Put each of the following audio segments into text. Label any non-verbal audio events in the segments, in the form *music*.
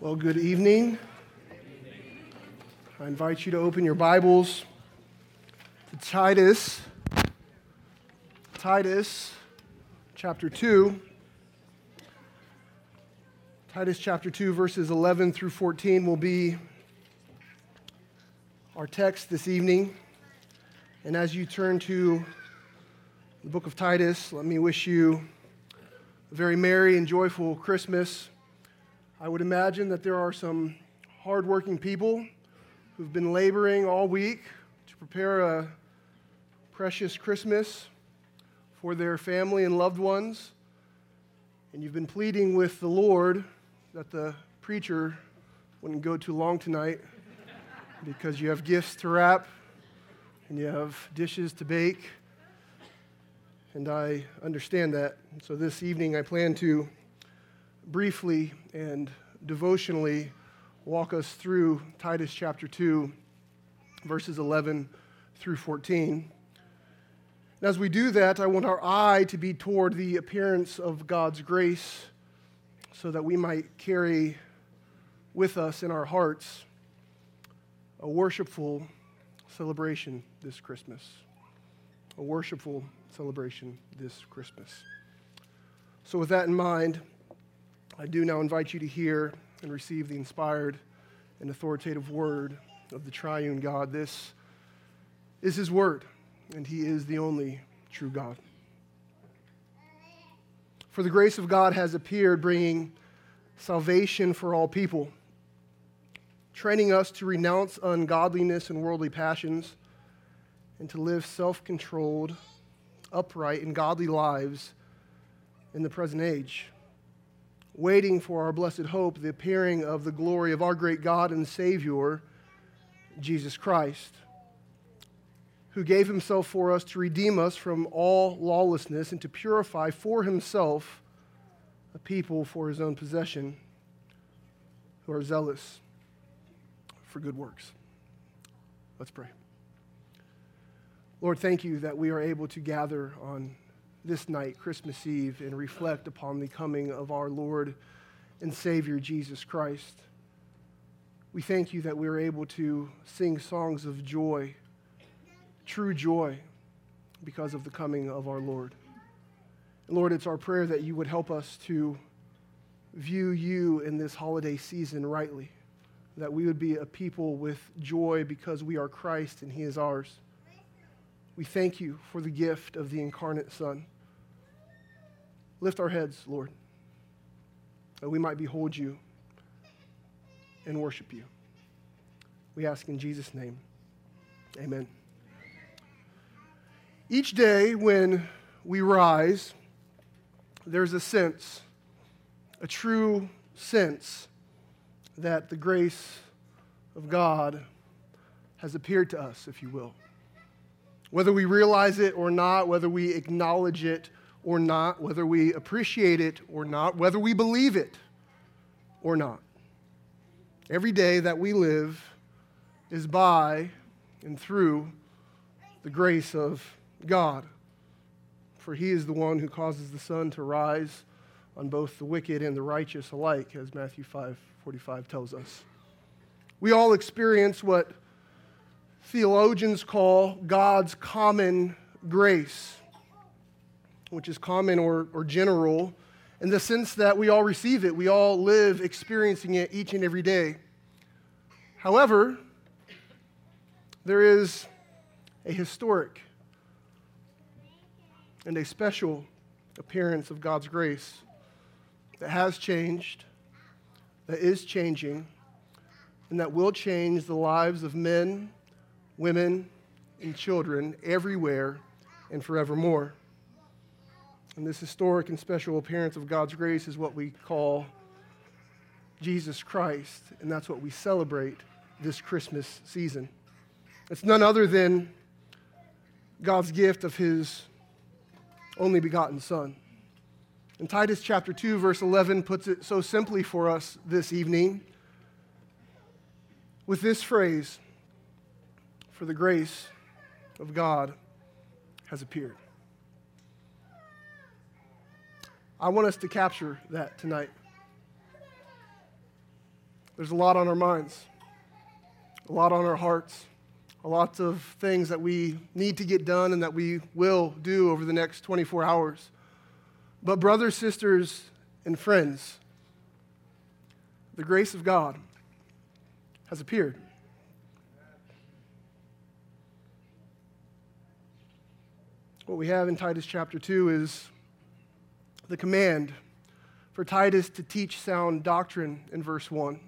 Well, good evening. I invite you to open your Bibles to Titus, Titus chapter 2. Titus chapter 2, verses 11 through 14 will be our text this evening. And as you turn to the book of Titus, let me wish you a very merry and joyful Christmas. I would imagine that there are some hardworking people who've been laboring all week to prepare a precious Christmas for their family and loved ones. And you've been pleading with the Lord that the preacher wouldn't go too long tonight because you have gifts to wrap and you have dishes to bake. And I understand that. So this evening I plan to briefly and devotionally walk us through Titus chapter 2, verses 11 through 14. And as we do that, I want our eye to be toward the appearance of God's grace so that we might carry with us in our hearts a worshipful celebration this Christmas. A worshipful celebration this Christmas. So, with that in mind, I do now invite you to hear and receive the inspired and authoritative word of the triune God. This is his word, and he is the only true God. For the grace of God has appeared, bringing salvation for all people, training us to renounce ungodliness and worldly passions, and to live self controlled, upright, and godly lives in the present age waiting for our blessed hope, the appearing of the glory of our great God and Savior, Jesus Christ, who gave himself for us to redeem us from all lawlessness and to purify for himself a people for his own possession who are zealous for good works. Let's pray. Lord, thank you that we are able to gather on this night, Christmas Eve, and reflect upon the coming of our Lord and Savior Jesus Christ. We thank you that we are able to sing songs of joy, true joy, because of the coming of our Lord. Lord, it's our prayer that you would help us to view you in this holiday season rightly, that we would be a people with joy because we are Christ and He is ours. We thank you for the gift of the incarnate Son. Lift our heads, Lord, that we might behold you and worship you. We ask in Jesus' name. Amen. Each day when we rise, there's a sense, a true sense, that the grace of God has appeared to us, if you will. Whether we realize it or not, whether we acknowledge it or not, whether we appreciate it or not, whether we believe it or not. Every day that we live is by and through the grace of God. For he is the one who causes the sun to rise on both the wicked and the righteous alike, as Matthew 5 45 tells us. We all experience what theologians call God's common grace, which is common or, or general in the sense that we all receive it, we all live experiencing it each and every day. However, there is a historic and a special appearance of God's grace that has changed, that is changing, and that will change the lives of men women, and children everywhere and forevermore. And this historic and special appearance of God's grace is what we call Jesus Christ, and that's what we celebrate this Christmas season. It's none other than God's gift of his only begotten Son. And Titus chapter 2, verse 11 puts it so simply for us this evening with this phrase for the grace of God has appeared. I want us to capture that tonight. There's a lot on our minds, a lot on our hearts, a lot of things that we need to get done and that we will do over the next 24 hours. But, brothers, sisters, and friends, the grace of God has appeared. What we have in Titus chapter 2 is the command for Titus to teach sound doctrine in verse 1.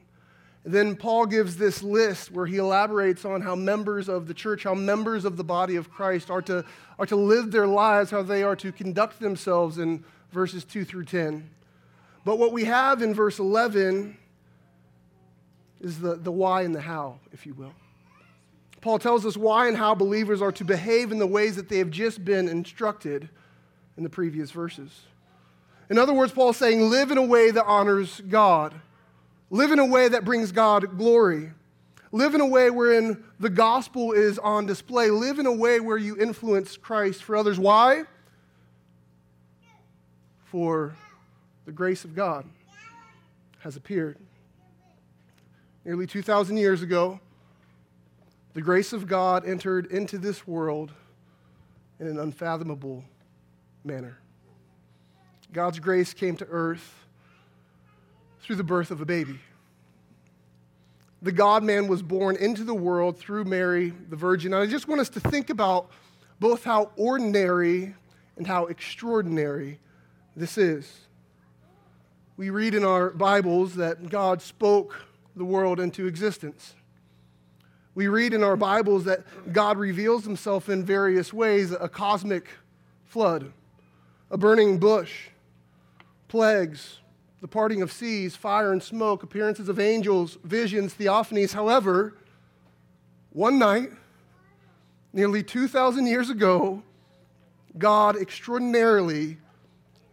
And then Paul gives this list where he elaborates on how members of the church, how members of the body of Christ are to, are to live their lives, how they are to conduct themselves in verses 2 through 10. But what we have in verse 11 is the, the why and the how, if you will. Paul tells us why and how believers are to behave in the ways that they have just been instructed in the previous verses. In other words, Paul's saying, live in a way that honors God, live in a way that brings God glory, live in a way wherein the gospel is on display, live in a way where you influence Christ for others. Why? For the grace of God has appeared. Nearly 2,000 years ago, the grace of God entered into this world in an unfathomable manner. God's grace came to earth through the birth of a baby. The God man was born into the world through Mary, the Virgin. And I just want us to think about both how ordinary and how extraordinary this is. We read in our Bibles that God spoke the world into existence. We read in our Bibles that God reveals himself in various ways a cosmic flood, a burning bush, plagues, the parting of seas, fire and smoke, appearances of angels, visions, theophanies. However, one night, nearly 2,000 years ago, God extraordinarily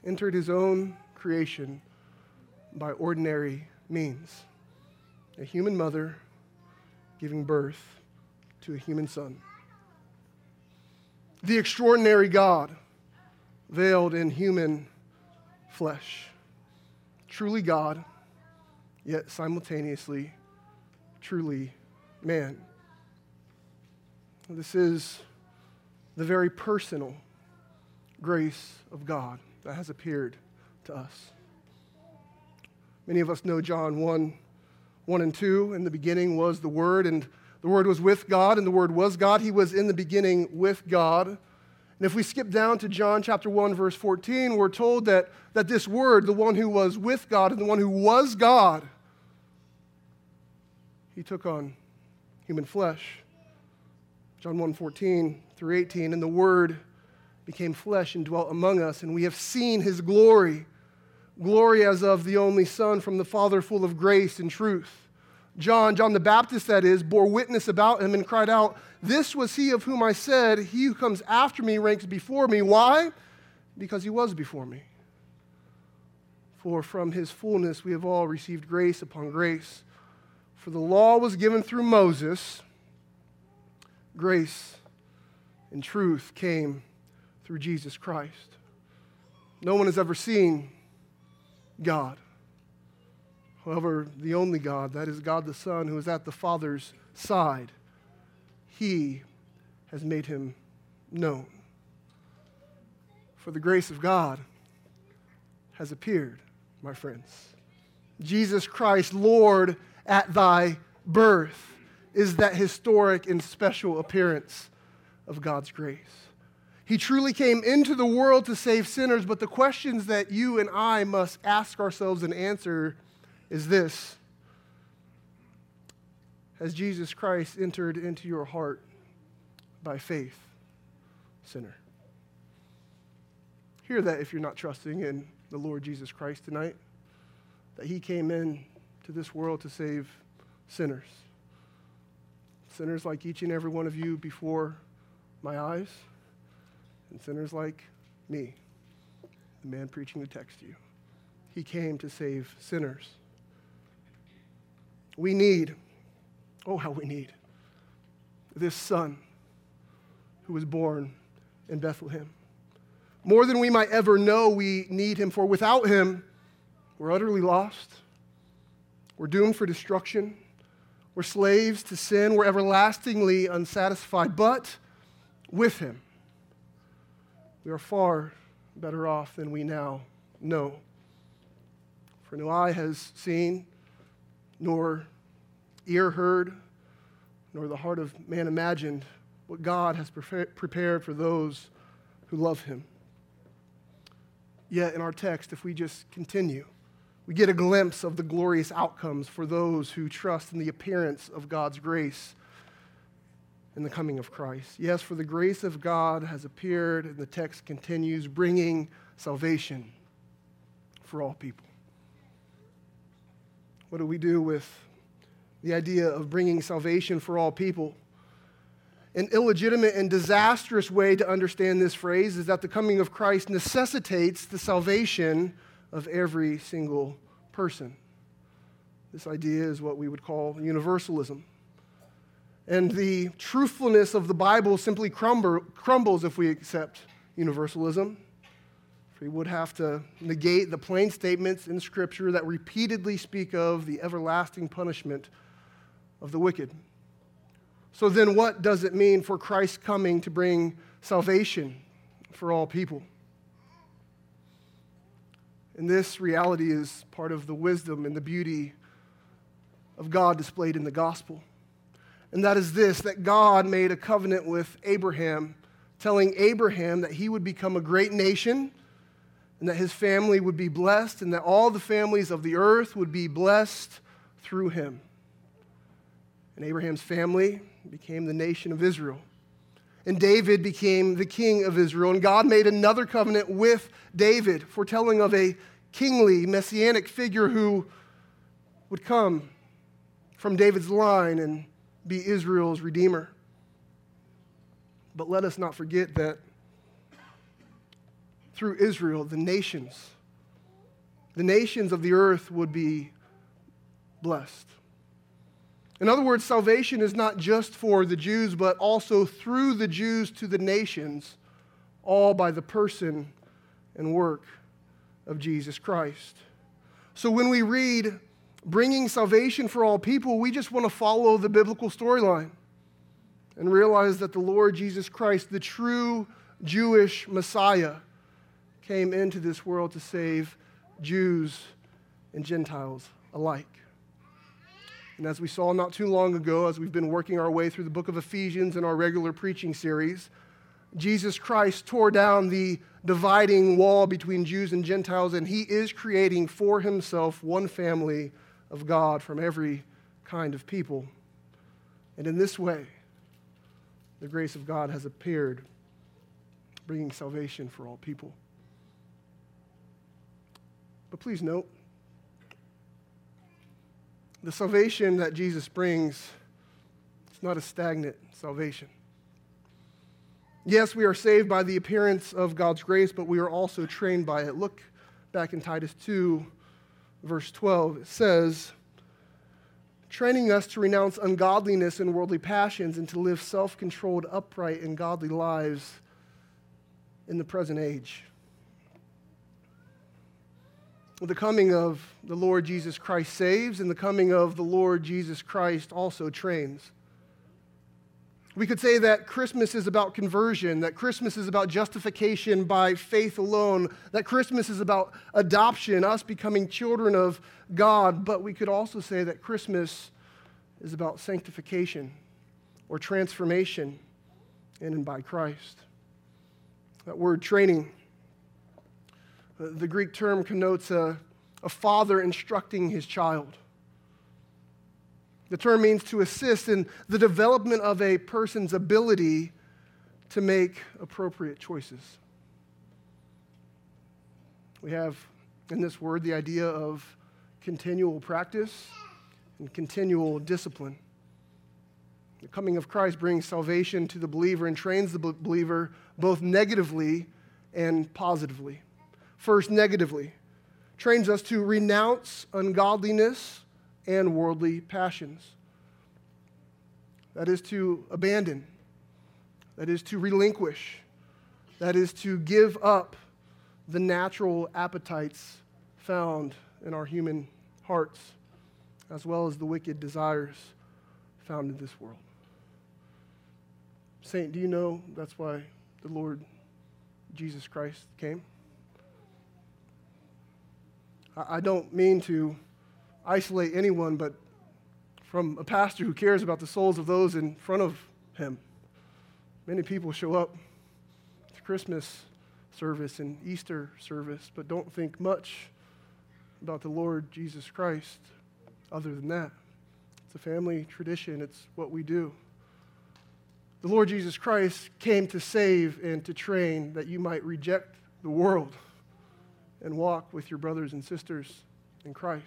entered his own creation by ordinary means. A human mother giving birth to a human son. The extraordinary God veiled in human flesh. Truly God, yet simultaneously truly man. This is the very personal grace of God that has appeared to us. Many of us know John 1 1 and 2. In the beginning was the Word, and the Word was with God, and the Word was God. He was in the beginning with God. And if we skip down to John chapter 1, verse 14, we're told that, that this Word, the one who was with God and the one who was God, he took on human flesh. John 1 14 through 18, and the Word became flesh and dwelt among us, and we have seen his glory glory as of the only Son from the Father, full of grace and truth. John, John the Baptist, that is, bore witness about him and cried out, This was he of whom I said, He who comes after me ranks before me. Why? Because he was before me. For from his fullness we have all received grace upon grace. For the law was given through Moses, grace and truth came through Jesus Christ. No one has ever seen God. However, the only God, that is God the Son, who is at the Father's side, he has made him known. For the grace of God has appeared, my friends. Jesus Christ, Lord, at thy birth, is that historic and special appearance of God's grace. He truly came into the world to save sinners, but the questions that you and I must ask ourselves and answer is this Has Jesus Christ entered into your heart by faith, sinner? Hear that if you're not trusting in the Lord Jesus Christ tonight, that He came in to this world to save sinners. Sinners like each and every one of you before my eyes and sinners like me, the man preaching the text to you. He came to save sinners. We need, oh, how we need, this son who was born in Bethlehem. More than we might ever know, we need him, for without him, we're utterly lost. We're doomed for destruction. We're slaves to sin. We're everlastingly unsatisfied. But with Him, we are far better off than we now know. For no eye has seen, nor ear heard, nor the heart of man imagined what God has prepared for those who love Him. Yet, in our text, if we just continue, we get a glimpse of the glorious outcomes for those who trust in the appearance of God's grace in the coming of Christ. Yes, for the grace of God has appeared, and the text continues, bringing salvation for all people. What do we do with the idea of bringing salvation for all people? An illegitimate and disastrous way to understand this phrase is that the coming of Christ necessitates the salvation of every single person. This idea is what we would call universalism. And the truthfulness of the Bible simply crumble, crumbles if we accept universalism. We would have to negate the plain statements in Scripture that repeatedly speak of the everlasting punishment of the wicked. So then, what does it mean for Christ coming to bring salvation for all people? And this reality is part of the wisdom and the beauty of God displayed in the gospel. And that is this that God made a covenant with Abraham, telling Abraham that he would become a great nation and that his family would be blessed and that all the families of the earth would be blessed through him. And Abraham's family became the nation of Israel. And David became the king of Israel. And God made another covenant with David, foretelling of a kingly, messianic figure who would come from David's line and be Israel's redeemer. But let us not forget that through Israel, the nations, the nations of the earth would be blessed. In other words, salvation is not just for the Jews, but also through the Jews to the nations, all by the person and work of Jesus Christ. So when we read bringing salvation for all people, we just want to follow the biblical storyline and realize that the Lord Jesus Christ, the true Jewish Messiah, came into this world to save Jews and Gentiles alike. And as we saw not too long ago, as we've been working our way through the book of Ephesians in our regular preaching series, Jesus Christ tore down the dividing wall between Jews and Gentiles, and he is creating for himself one family of God from every kind of people. And in this way, the grace of God has appeared, bringing salvation for all people. But please note, the salvation that Jesus brings is not a stagnant salvation. Yes, we are saved by the appearance of God's grace, but we are also trained by it. Look back in Titus 2, verse 12. It says, training us to renounce ungodliness and worldly passions and to live self controlled, upright, and godly lives in the present age the coming of the Lord Jesus Christ saves, and the coming of the Lord Jesus Christ also trains. We could say that Christmas is about conversion, that Christmas is about justification by faith alone, that Christmas is about adoption, us becoming children of God, but we could also say that Christmas is about sanctification or transformation in and by Christ. That word training the Greek term connotes a, a father instructing his child. The term means to assist in the development of a person's ability to make appropriate choices. We have in this word the idea of continual practice and continual discipline. The coming of Christ brings salvation to the believer and trains the believer both negatively and positively. First, negatively, trains us to renounce ungodliness and worldly passions. That is to abandon, that is to relinquish, that is to give up the natural appetites found in our human hearts. as well as the wicked desires found in this world. Saint, do you know that's why the Lord Jesus Christ came? I don't mean to isolate anyone, but from a pastor who cares about the souls of those in front of him. Many people show up to Christmas service and Easter service, but don't think much about the Lord Jesus Christ other than that. It's a family tradition, it's what we do. The Lord Jesus Christ came to save and to train that you might reject the world and walk with your brothers and sisters in Christ.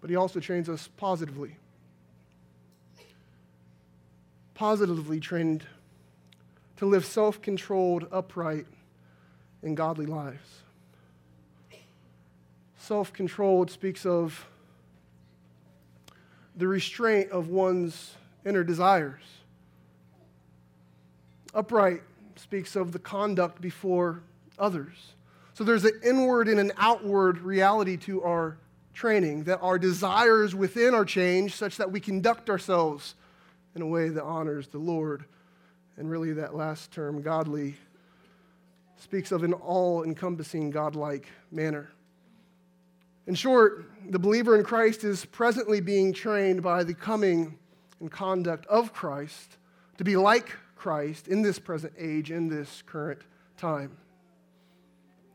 But he also trains us positively. Positively trained to live self controlled, upright, and godly lives. Self controlled speaks of the restraint of one's inner desires. Upright speaks of the conduct before others. So there's an inward and an outward reality to our training, that our desires within are changed such that we conduct ourselves in a way that honors the Lord. And really, that last term, godly, speaks of an all encompassing, godlike manner. In short, the believer in Christ is presently being trained by the coming and conduct of Christ to be like Christ in this present age, in this current time.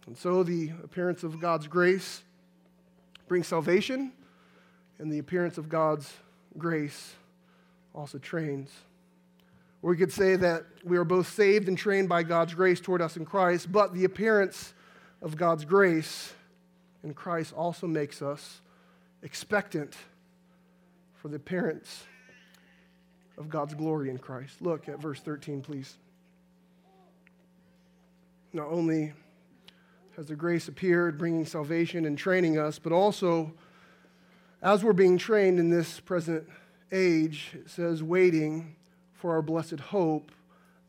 And so the appearance of God's grace brings salvation, and the appearance of God's grace also trains. Or we could say that we are both saved and trained by God's grace toward us in Christ, but the appearance of God's grace in Christ also makes us expectant for the appearance of God's glory in Christ. Look at verse 13, please. Not only has the grace appeared, bringing salvation and training us, but also as we're being trained in this present age, it says, waiting for our blessed hope,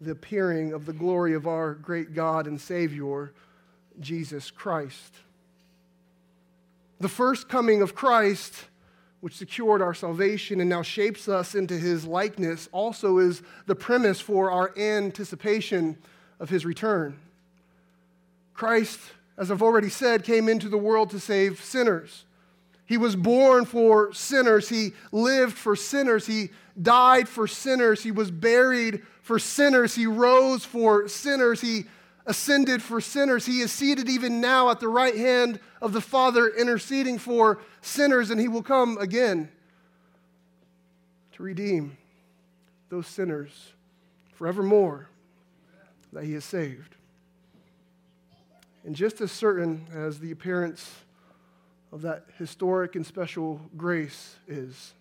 the appearing of the glory of our great God and Savior, Jesus Christ. The first coming of Christ, which secured our salvation and now shapes us into his likeness, also is the premise for our anticipation of his return. Christ, as I've already said, came into the world to save sinners. He was born for sinners. He lived for sinners. He died for sinners. He was buried for sinners. He rose for sinners. He ascended for sinners. He is seated even now at the right hand of the Father, interceding for sinners, and he will come again to redeem those sinners forevermore that he has saved. And just as certain as the appearance of that historic and special grace is,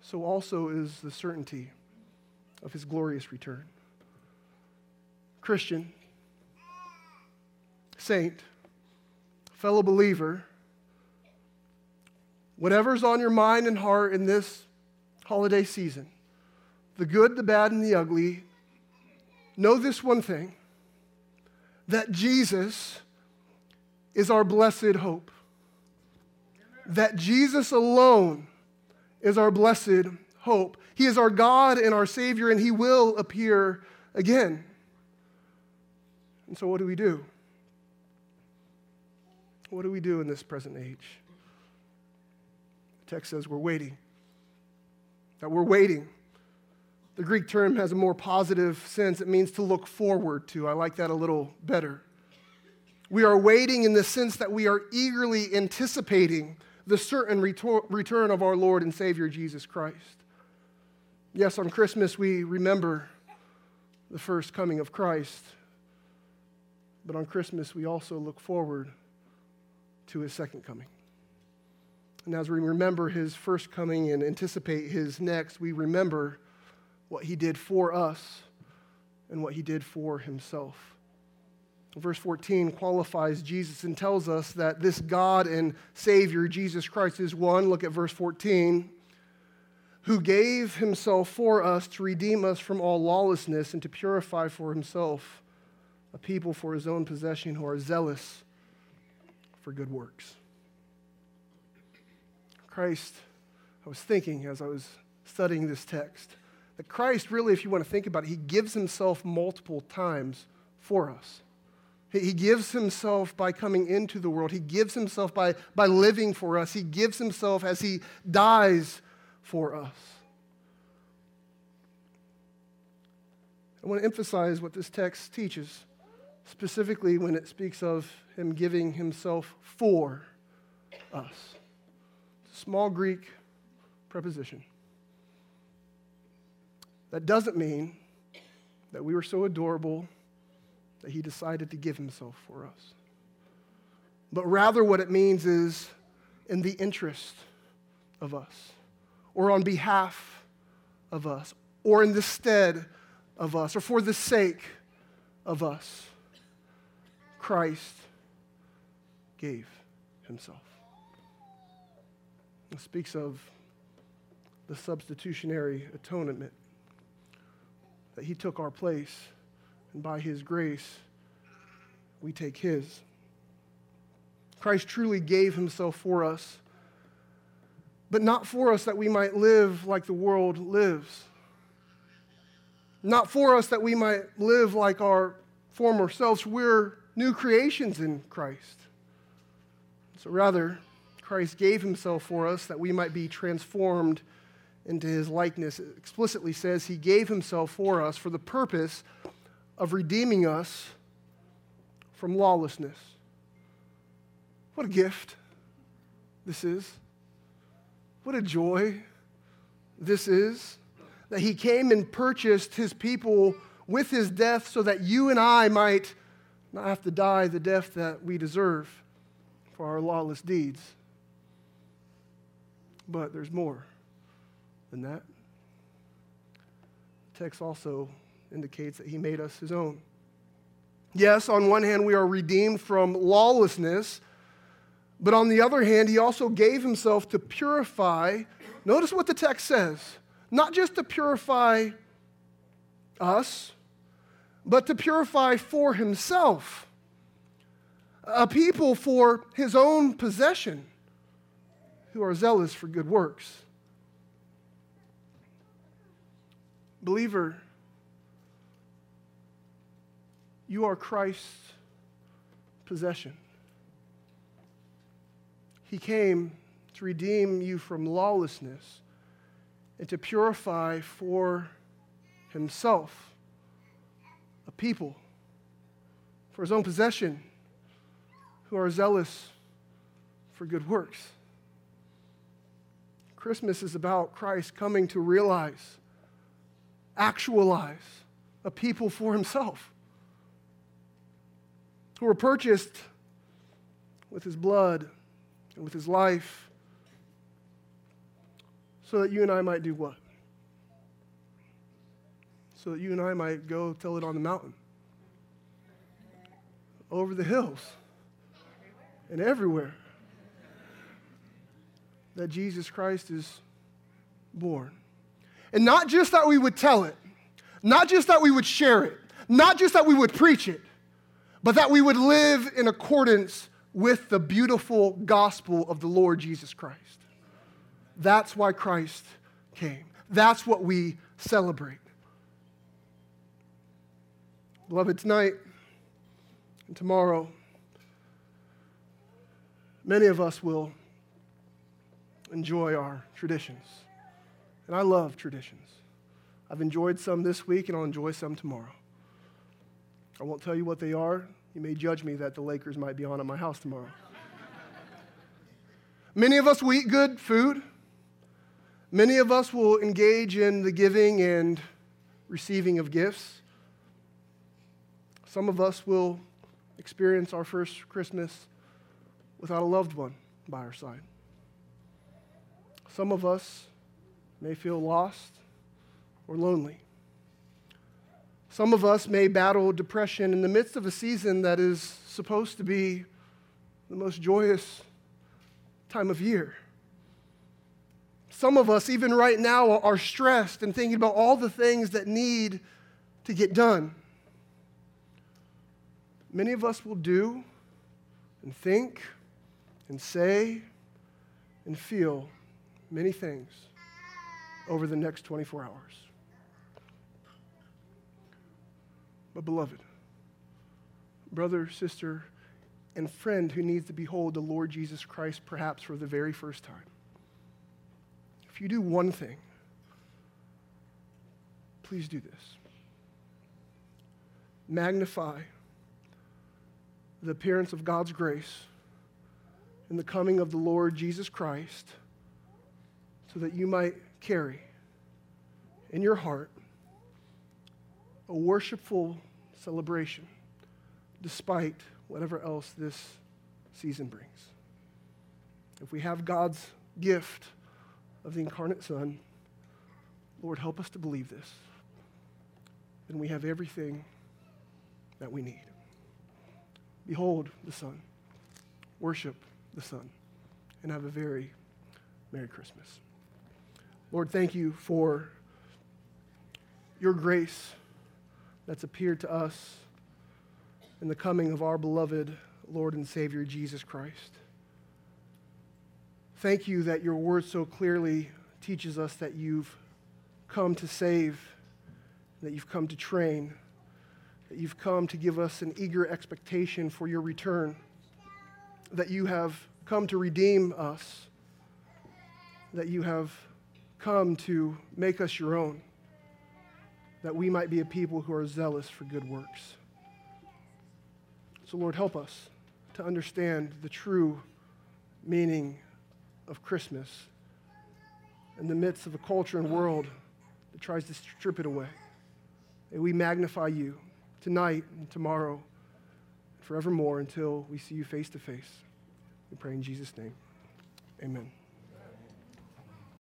so also is the certainty of his glorious return. Christian, saint, fellow believer, whatever's on your mind and heart in this holiday season, the good, the bad, and the ugly, know this one thing that Jesus is our blessed hope. That Jesus alone is our blessed hope. He is our God and our Savior, and He will appear again. And so, what do we do? What do we do in this present age? The text says we're waiting. That we're waiting. The Greek term has a more positive sense. It means to look forward to. I like that a little better. We are waiting in the sense that we are eagerly anticipating the certain return of our Lord and Savior Jesus Christ. Yes, on Christmas we remember the first coming of Christ, but on Christmas we also look forward to his second coming. And as we remember his first coming and anticipate his next, we remember what he did for us and what he did for himself. Verse 14 qualifies Jesus and tells us that this God and Savior, Jesus Christ, is one. Look at verse 14 who gave himself for us to redeem us from all lawlessness and to purify for himself a people for his own possession who are zealous for good works. Christ, I was thinking as I was studying this text, that Christ really, if you want to think about it, he gives himself multiple times for us. He gives himself by coming into the world. He gives himself by, by living for us. He gives himself as he dies for us. I want to emphasize what this text teaches, specifically when it speaks of him giving himself for us. Small Greek preposition. That doesn't mean that we were so adorable that he decided to give himself for us. But rather, what it means is in the interest of us, or on behalf of us, or in the stead of us, or for the sake of us, Christ gave himself. It speaks of the substitutionary atonement that he took our place and by his grace, we take his. Christ truly gave himself for us, but not for us that we might live like the world lives. Not for us that we might live like our former selves. We're new creations in Christ. So rather, Christ gave himself for us that we might be transformed into his likeness. Explicitly says he gave himself for us for the purpose of redeeming us from lawlessness. What a gift this is. What a joy this is that he came and purchased his people with his death so that you and I might not have to die the death that we deserve for our lawless deeds. But there's more than that. The text also indicates that he made us his own. Yes, on one hand, we are redeemed from lawlessness, but on the other hand, he also gave himself to purify. Notice what the text says not just to purify us, but to purify for himself a people for his own possession who are zealous for good works. Believer, you are Christ's possession. He came to redeem you from lawlessness and to purify for himself a people for his own possession who are zealous for good works. Christmas is about Christ coming to realize, actualize a people for himself who were purchased with his blood and with his life so that you and I might do what? So that you and I might go tell it on the mountain, over the hills, and everywhere that Jesus Christ is born. And not just that we would tell it, not just that we would share it, not just that we would preach it, but that we would live in accordance with the beautiful gospel of the Lord Jesus Christ. That's why Christ came. That's what we celebrate. Beloved, tonight and tomorrow, many of us will enjoy our traditions. And I love traditions. I've enjoyed some this week, and I'll enjoy some tomorrow. I won't tell you what they are. You may judge me that the Lakers might be on at my house tomorrow. *laughs* Many of us will eat good food. Many of us will engage in the giving and receiving of gifts. Some of us will experience our first Christmas without a loved one by our side. Some of us may feel lost or lonely. Some of us may battle depression in the midst of a season that is supposed to be the most joyous time of year. Some of us, even right now, are stressed and thinking about all the things that need to get done. Many of us will do and think and say and feel many things over the next 24 hours. But, beloved, brother, sister, and friend who needs to behold the Lord Jesus Christ perhaps for the very first time, if you do one thing, please do this. Magnify the appearance of God's grace and the coming of the Lord Jesus Christ so that you might carry in your heart a worshipful celebration despite whatever else this season brings. If we have God's gift of the incarnate Son, Lord, help us to believe this. Then we have everything that we need. Behold the Son, worship the Son, and have a very Merry Christmas. Lord, thank you for your grace that's appeared to us in the coming of our beloved Lord and Savior Jesus Christ. Thank you that your word so clearly teaches us that you've come to save, that you've come to train, that you've come to give us an eager expectation for your return, that you have come to redeem us, that you have come to make us your own, that we might be a people who are zealous for good works. So, Lord, help us to understand the true meaning of Christmas in the midst of a culture and world that tries to strip it away. May we magnify you tonight and tomorrow and forevermore until we see you face to face. We pray in Jesus' name. Amen.